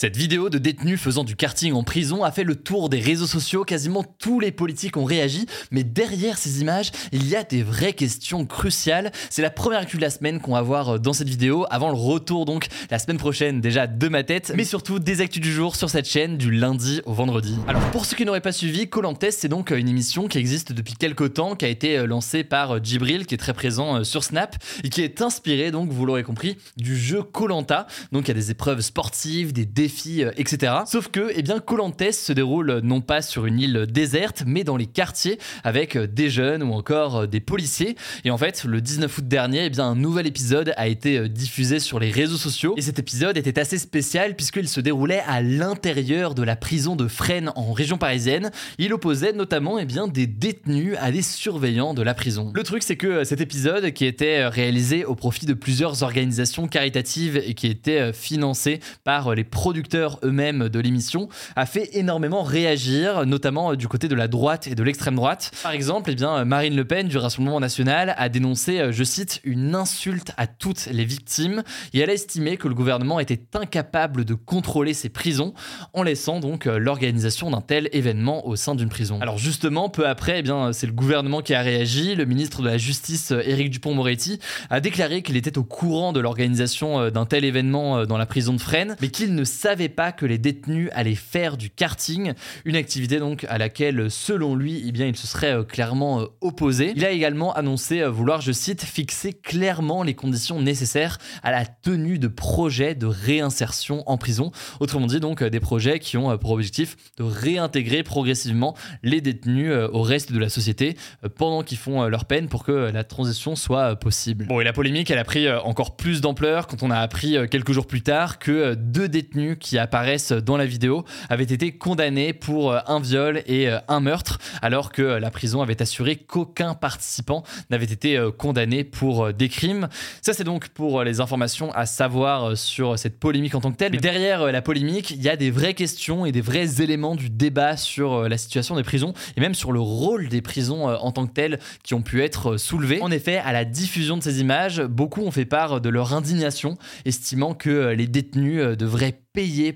Cette vidéo de détenus faisant du karting en prison a fait le tour des réseaux sociaux, quasiment tous les politiques ont réagi, mais derrière ces images, il y a des vraies questions cruciales. C'est la première actu de la semaine qu'on va voir dans cette vidéo, avant le retour donc la semaine prochaine déjà de ma tête, mais surtout des actus du jour sur cette chaîne du lundi au vendredi. Alors pour ceux qui n'auraient pas suivi, Colantes c'est donc une émission qui existe depuis quelques temps, qui a été lancée par Djibril, qui est très présent sur Snap, et qui est inspiré donc, vous l'aurez compris, du jeu Colanta. Donc il y a des épreuves sportives, des défis euh, etc. Sauf que, eh bien, Colantes se déroule non pas sur une île déserte, mais dans les quartiers avec euh, des jeunes ou encore euh, des policiers. Et en fait, le 19 août dernier, eh bien, un nouvel épisode a été diffusé sur les réseaux sociaux. Et cet épisode était assez spécial puisqu'il se déroulait à l'intérieur de la prison de Fresnes en région parisienne. Il opposait notamment eh bien, des détenus à des surveillants de la prison. Le truc, c'est que cet épisode, qui était réalisé au profit de plusieurs organisations caritatives et qui était financé par les producteurs eux-mêmes de l'émission, a fait énormément réagir, notamment euh, du côté de la droite et de l'extrême droite. Par exemple, eh bien, Marine Le Pen du Rassemblement national a dénoncé, euh, je cite, une insulte à toutes les victimes et elle a estimé que le gouvernement était incapable de contrôler ses prisons en laissant donc euh, l'organisation d'un tel événement au sein d'une prison. Alors justement, peu après, eh bien, c'est le gouvernement qui a réagi. Le ministre de la Justice, Éric Dupont-Moretti, a déclaré qu'il était au courant de l'organisation d'un tel événement dans la prison de Fresnes, mais qu'il ne savait savait pas que les détenus allaient faire du karting, une activité donc à laquelle, selon lui, eh bien, il se serait euh, clairement euh, opposé. Il a également annoncé euh, vouloir, je cite, fixer clairement les conditions nécessaires à la tenue de projets de réinsertion en prison. Autrement dit, donc, des projets qui ont pour objectif de réintégrer progressivement les détenus au reste de la société pendant qu'ils font leur peine pour que la transition soit possible. Bon, et la polémique, elle a pris encore plus d'ampleur quand on a appris quelques jours plus tard que deux détenus qui apparaissent dans la vidéo avaient été condamnés pour euh, un viol et euh, un meurtre, alors que la prison avait assuré qu'aucun participant n'avait été euh, condamné pour des crimes. Ça, c'est donc pour les informations à savoir sur cette polémique en tant que telle. Mais derrière la polémique, il y a des vraies questions et des vrais éléments du débat sur la situation des prisons et même sur le rôle des prisons en tant que telles qui ont pu être soulevés. En effet, à la diffusion de ces images, beaucoup ont fait part de leur indignation, estimant que les détenus devraient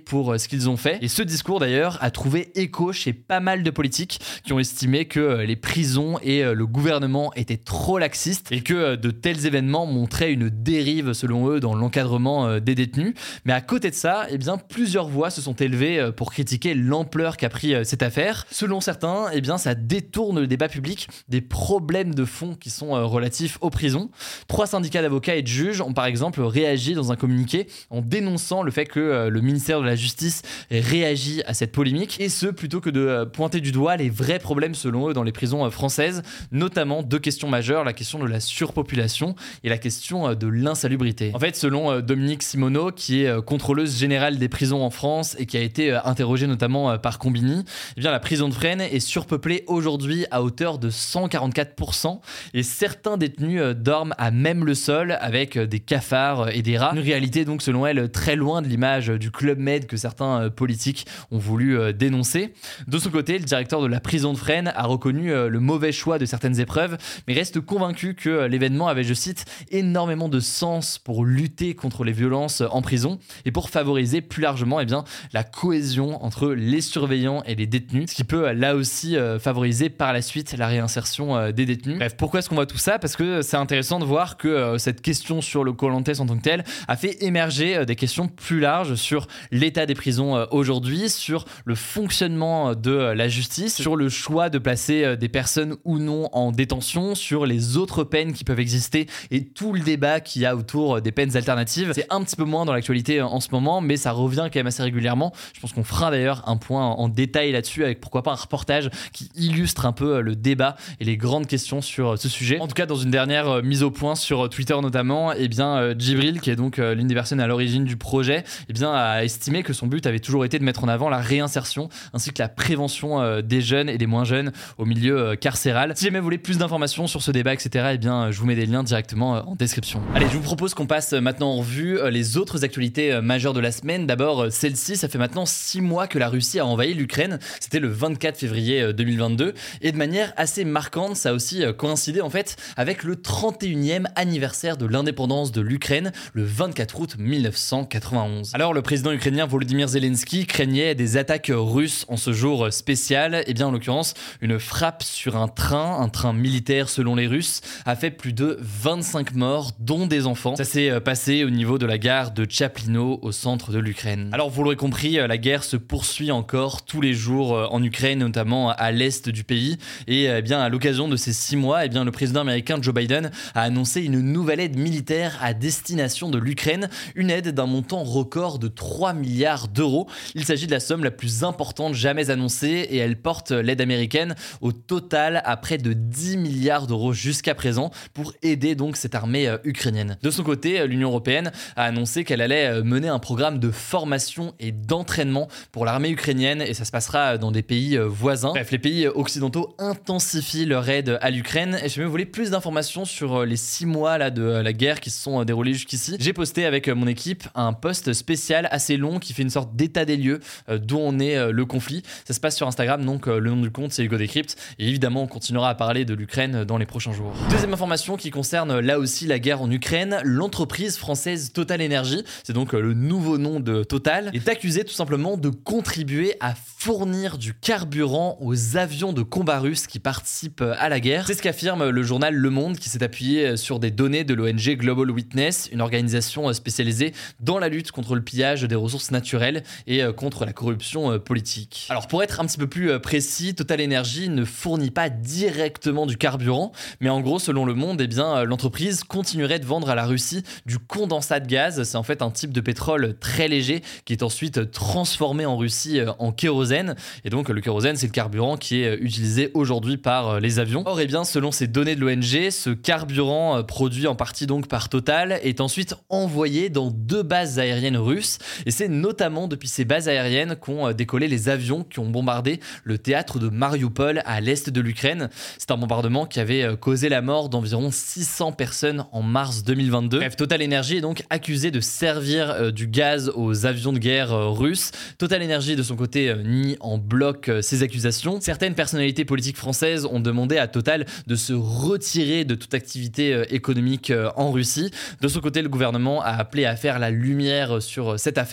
pour euh, ce qu'ils ont fait. Et ce discours d'ailleurs a trouvé écho chez pas mal de politiques qui ont estimé que euh, les prisons et euh, le gouvernement étaient trop laxistes et que de tels événements montraient une dérive selon eux dans l'encadrement des détenus. Mais à côté de ça, eh bien, plusieurs voix se sont élevées pour critiquer l'ampleur qu'a pris cette affaire. Selon certains, eh bien, ça détourne le débat public des problèmes de fond qui sont relatifs aux prisons. Trois syndicats d'avocats et de juges ont par exemple réagi dans un communiqué en dénonçant le fait que le ministère de la Justice réagit à cette polémique, et ce plutôt que de euh, pointer du doigt les vrais problèmes selon eux dans les prisons euh, françaises, notamment deux questions majeures, la question de la surpopulation et la question euh, de l'insalubrité. En fait, selon Dominique Simoneau, qui est contrôleuse générale des prisons en France et qui a été interrogée notamment par Combini, eh la prison de Fresnes est surpeuplée aujourd'hui à hauteur de 144% et certains détenus dorment à même le sol avec des cafards et des rats. Une réalité donc selon elle très loin de l'image du Club Med que certains euh, politiques ont voulu euh, dénoncer. De son côté, le directeur de la prison de Fresnes a reconnu euh, le mauvais choix de certaines épreuves, mais reste convaincu que l'événement avait, je cite, énormément de sens pour lutter contre les violences en prison et pour favoriser plus largement eh bien, la cohésion entre les surveillants et les détenus, ce qui peut là aussi favoriser par la suite la réinsertion des détenus. Bref, pourquoi est-ce qu'on voit tout ça? Parce que c'est intéressant de voir que cette question sur le Colantes en tant que tel a fait émerger des questions plus larges sur l'état des prisons aujourd'hui, sur le fonctionnement de la justice, sur le choix de placer des personnes ou non en détention, sur les autres peines qui peuvent exister et tout le débat qu'il y a autour des peines alternatives. C'est un petit peu moins dans l'actualité en ce moment, mais ça revient quand même assez régulièrement. Je pense qu'on fera d'ailleurs un point en détail là-dessus avec pourquoi pas un reportage qui illustre un peu le débat et les grandes questions sur ce sujet. En tout cas, dans une dernière mise au point sur Twitter notamment, eh bien, Djibril, qui est donc l'une des personnes à l'origine du projet, eh bien, a estimé que son but avait toujours été de mettre en avant la réinsertion ainsi que la prévention des jeunes et des moins jeunes au milieu carcéral. Si jamais vous voulez plus d'informations sur ce débat, etc., eh bien, je vous mets des liens directement en description. Allez, je vous propose qu'on passe maintenant en revue les autres actualités majeures de la semaine. D'abord, celle-ci, ça fait maintenant six mois que la Russie a envahi l'Ukraine. C'était le 24 février 2022. Et de manière assez marquante, ça a aussi coïncidé en fait avec le 31e anniversaire de l'indépendance de l'Ukraine, le 24 août 1991. Alors, le président ukrainien Volodymyr Zelensky craignait des attaques russes en ce jour spécial. Et eh bien, en l'occurrence, une frappe sur un train, un train militaire selon les Russes, a fait plus de 25 morts, dont des enfants. Ça s'est passé au niveau de la gare de Chaplino au centre de l'Ukraine. Alors vous l'aurez compris, la guerre se poursuit encore tous les jours en Ukraine, notamment à l'est du pays. Et eh bien à l'occasion de ces six mois, eh bien le président américain Joe Biden a annoncé une nouvelle aide militaire à destination de l'Ukraine, une aide d'un montant record de 3 milliards d'euros. Il s'agit de la somme la plus importante jamais annoncée et elle porte l'aide américaine au total à près de 10 milliards d'euros jusqu'à présent pour aider donc cette armée euh, ukrainienne. De son côté, euh, l'Union européenne a annoncé qu'elle allait euh, mener un programme de formation et d'entraînement pour l'armée ukrainienne et ça se passera dans des pays voisins. Bref, les pays occidentaux intensifient leur aide à l'Ukraine et je vous voulez plus d'informations sur les six mois là, de la guerre qui se sont déroulés jusqu'ici. J'ai posté avec mon équipe un post spécial assez long qui fait une sorte d'état des lieux d'où en est le conflit. Ça se passe sur Instagram, donc le nom du compte c'est Hugo Decrypt et évidemment on continuera à parler de l'Ukraine dans les prochains jours. Deuxième information qui concerne là aussi la guerre en Ukraine, l'entreprise française Total Energy, c'est donc le nouveau nom de Total, est accusée tout simplement de contribuer à fournir du carburant aux avions de combat russes qui participent à la guerre. C'est ce qu'affirme le journal Le Monde qui s'est appuyé sur des données de l'ONG Global Witness, une organisation spécialisée dans la lutte contre le pillage des ressources naturelles et contre la corruption politique. Alors pour être un petit peu plus précis, Total Energy ne fournit pas directement du carburant, mais en gros, selon le monde, eh bien, euh, l'entreprise continuerait de vendre à la Russie du condensat de gaz. C'est en fait un type de pétrole très léger qui est ensuite transformé en Russie euh, en kérosène. Et donc, le kérosène, c'est le carburant qui est euh, utilisé aujourd'hui par les avions. Or, eh bien, selon ces données de l'ONG, ce carburant produit en partie donc par Total est ensuite envoyé dans deux bases aériennes russes. Et c'est notamment depuis ces bases aériennes qu'ont décollé les avions qui ont bombardé le théâtre de Mariupol à l'est de l'Ukraine. C'est un bombardement qui avait causé la mort d'environ 600 personnes en mars 2022. Bref, Total Energy est donc accusé de servir euh, du gaz aux avions de guerre euh, russes. Total Energy, de son côté, euh, nie en bloc ces accusations. Certaines personnalités politiques françaises ont demandé à Total de se retirer de toute activité économique en Russie. De son côté, le gouvernement a appelé à faire la lumière sur cette affaire.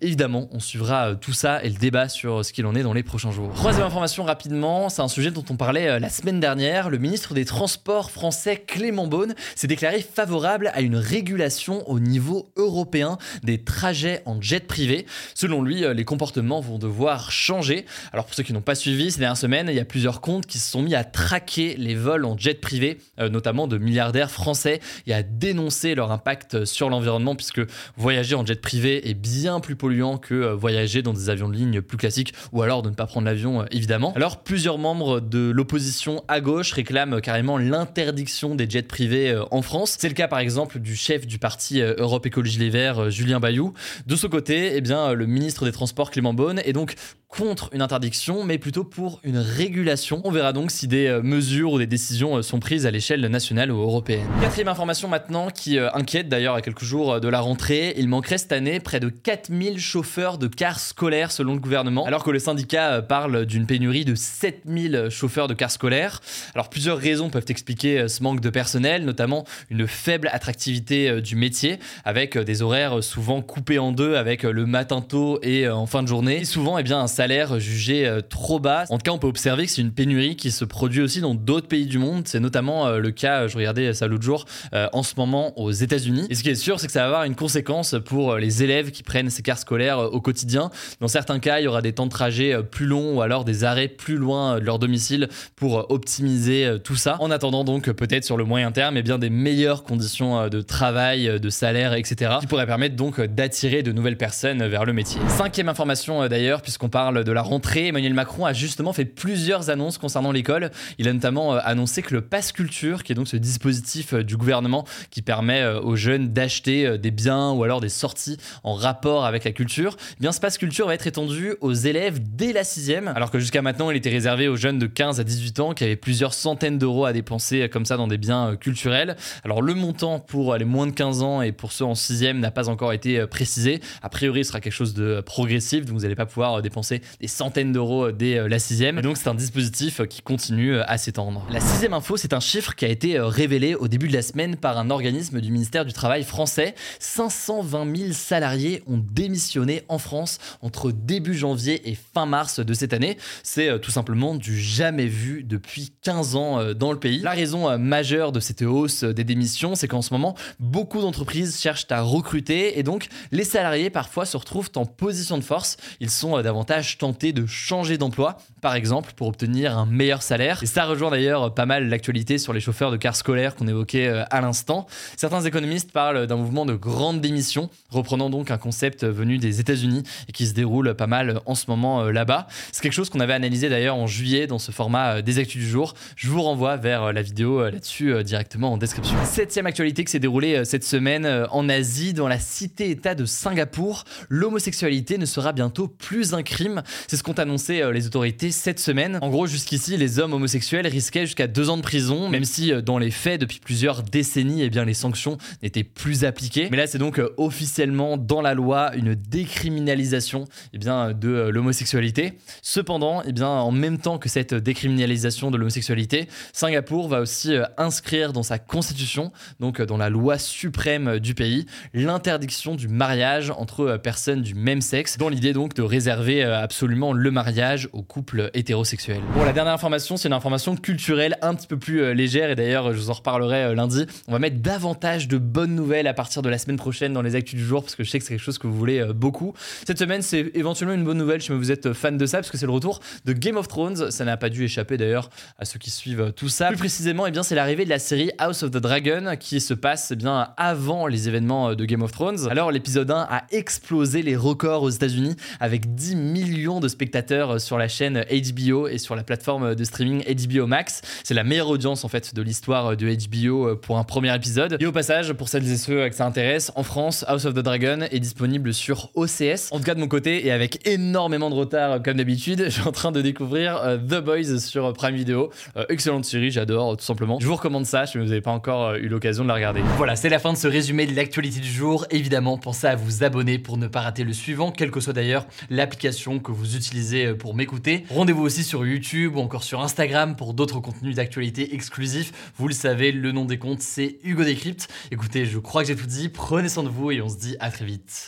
Évidemment, on suivra tout ça et le débat sur ce qu'il en est dans les prochains jours. Troisième information rapidement, c'est un sujet dont on parlait la semaine dernière. Le ministre des Transports français Clément Beaune s'est déclaré favorable à une régulation au niveau européen des trajets en jet privé. Selon lui, euh, les comportements vont devoir changer. Alors pour ceux qui n'ont pas suivi ces dernières semaines, il y a plusieurs comptes qui se sont mis à traquer les vols en jet privé, euh, notamment de milliardaires français, et à dénoncer leur impact sur l'environnement, puisque voyager en jet privé est bien plus polluant que euh, voyager dans des avions de ligne plus classiques, ou alors de ne pas prendre l'avion évidemment. Alors plusieurs membres de l'opposition à gauche réclament carrément l'interdiction des jets privés euh, en France. C'est le cas par exemple du chef du parti euh, Europe Écologie Les Verts, euh, Julien Bayou. De son côté, eh bien, le ministre des Transports Clément Beaune est donc contre une interdiction, mais plutôt pour une régulation. On verra donc si des mesures ou des décisions sont prises à l'échelle nationale ou européenne. Quatrième information maintenant qui inquiète d'ailleurs à quelques jours de la rentrée, il manquerait cette année près de 4000 chauffeurs de cars scolaires selon le gouvernement, alors que le syndicat parle d'une pénurie de 7000 chauffeurs de cars scolaires. Alors plusieurs raisons peuvent expliquer ce manque de personnel, notamment une faible attractivité euh, du métier, avec euh, des horaires souvent coupés en deux, avec euh, le matin tôt et en fin de journée, et souvent eh bien, un salaire jugé trop bas. En tout cas, on peut observer que c'est une pénurie qui se produit aussi dans d'autres pays du monde. C'est notamment le cas, je regardais ça l'autre jour, en ce moment aux États-Unis. Et ce qui est sûr, c'est que ça va avoir une conséquence pour les élèves qui prennent ces cars scolaires au quotidien. Dans certains cas, il y aura des temps de trajet plus longs ou alors des arrêts plus loin de leur domicile pour optimiser tout ça. En attendant donc peut-être sur le moyen terme, et eh bien des meilleures conditions de travail, de salaire, etc. qui pourraient permettre donc d'attirer de nouvelles personnes vers le métier. Cinquième information d'ailleurs, puisqu'on parle de la rentrée, Emmanuel Macron a justement fait plusieurs annonces concernant l'école. Il a notamment annoncé que le Pass Culture, qui est donc ce dispositif du gouvernement qui permet aux jeunes d'acheter des biens ou alors des sorties en rapport avec la culture, eh bien ce Pass Culture va être étendu aux élèves dès la sixième, alors que jusqu'à maintenant il était réservé aux jeunes de 15 à 18 ans qui avaient plusieurs centaines d'euros à dépenser comme ça dans des biens culturels. Alors le montant pour les moins de 15 ans et pour ceux en sixième n'a pas encore été précisé. A priori, ce sera quelque chose de progressif, donc vous n'allez pas pouvoir dépenser des centaines d'euros dès la sixième. Et donc c'est un dispositif qui continue à s'étendre. La sixième info, c'est un chiffre qui a été révélé au début de la semaine par un organisme du ministère du Travail français. 520 000 salariés ont démissionné en France entre début janvier et fin mars de cette année. C'est euh, tout simplement du jamais vu depuis 15 ans euh, dans le pays. La raison euh, majeure de cette hausse des démissions, c'est qu'en ce moment, beaucoup d'entreprises cherchent à recruter et donc les salariés parfois se retrouvent en position de force. Ils sont davantage tentés de changer d'emploi, par exemple, pour obtenir un meilleur salaire. Et ça rejoint d'ailleurs pas mal l'actualité sur les chauffeurs de cars scolaires qu'on évoquait à l'instant. Certains économistes parlent d'un mouvement de grande démission, reprenant donc un concept venu des États-Unis et qui se déroule pas mal en ce moment euh, là-bas. C'est quelque chose qu'on avait analysé d'ailleurs en juillet dans ce format euh, des actus du jour. Je vous renvoie vers euh, la vidéo là-dessus directement en description. Septième actualité qui s'est déroulée cette semaine en Asie, dans la cité-État de Singapour. L'homosexualité ne sera bientôt plus un crime. C'est ce qu'ont annoncé les autorités cette semaine. En gros, jusqu'ici, les hommes homosexuels risquaient jusqu'à deux ans de prison, même si dans les faits, depuis plusieurs décennies, eh bien, les sanctions n'étaient plus appliquées. Mais là, c'est donc officiellement dans la loi une décriminalisation eh bien, de euh, l'homosexualité. Cependant, eh bien, en même temps que cette décriminalisation de l'homosexualité, Singapour va aussi euh, inscrire dans sa constitution, donc euh, dans la loi suprême du pays, l'interdiction du mariage entre personnes du même sexe, dans l'idée donc de réserver absolument le mariage aux couples hétérosexuels. Bon, la dernière information, c'est une information culturelle un petit peu plus légère, et d'ailleurs, je vous en reparlerai lundi. On va mettre davantage de bonnes nouvelles à partir de la semaine prochaine dans les actus du jour, parce que je sais que c'est quelque chose que vous voulez beaucoup. Cette semaine, c'est éventuellement une bonne nouvelle si vous êtes fan de ça, parce que c'est le retour de Game of Thrones. Ça n'a pas dû échapper d'ailleurs à ceux qui suivent tout ça. Plus précisément, eh bien, c'est l'arrivée de la série House of the Dragon qui se passe eh bien, avant les événements de Game of Thrones. Alors, l'épisode 1 a explosé les records aux États-Unis avec 10 millions de spectateurs sur la chaîne HBO et sur la plateforme de streaming HBO Max. C'est la meilleure audience en fait de l'histoire de HBO pour un premier épisode. Et au passage, pour celles et ceux que ça intéresse, en France, House of the Dragon est disponible sur OCS. En tout cas, de mon côté, et avec énormément de retard comme d'habitude, je suis en train de découvrir euh, The Boys sur Prime Video. Euh, excellente série, j'adore tout simplement. Je vous recommande ça si vous n'avez pas encore euh, eu l'occasion de la regarder. Voilà, c'est la fin de ce résumé de l'actualité du jour. Évidemment, pensez à vous abonner pour ne pas rater le suivant, quelle que soit d'ailleurs l'application que vous utilisez pour m'écouter. Rendez-vous aussi sur YouTube ou encore sur Instagram pour d'autres contenus d'actualité exclusifs. Vous le savez, le nom des comptes, c'est Hugo Décrypte. Écoutez, je crois que j'ai tout dit. Prenez soin de vous et on se dit à très vite.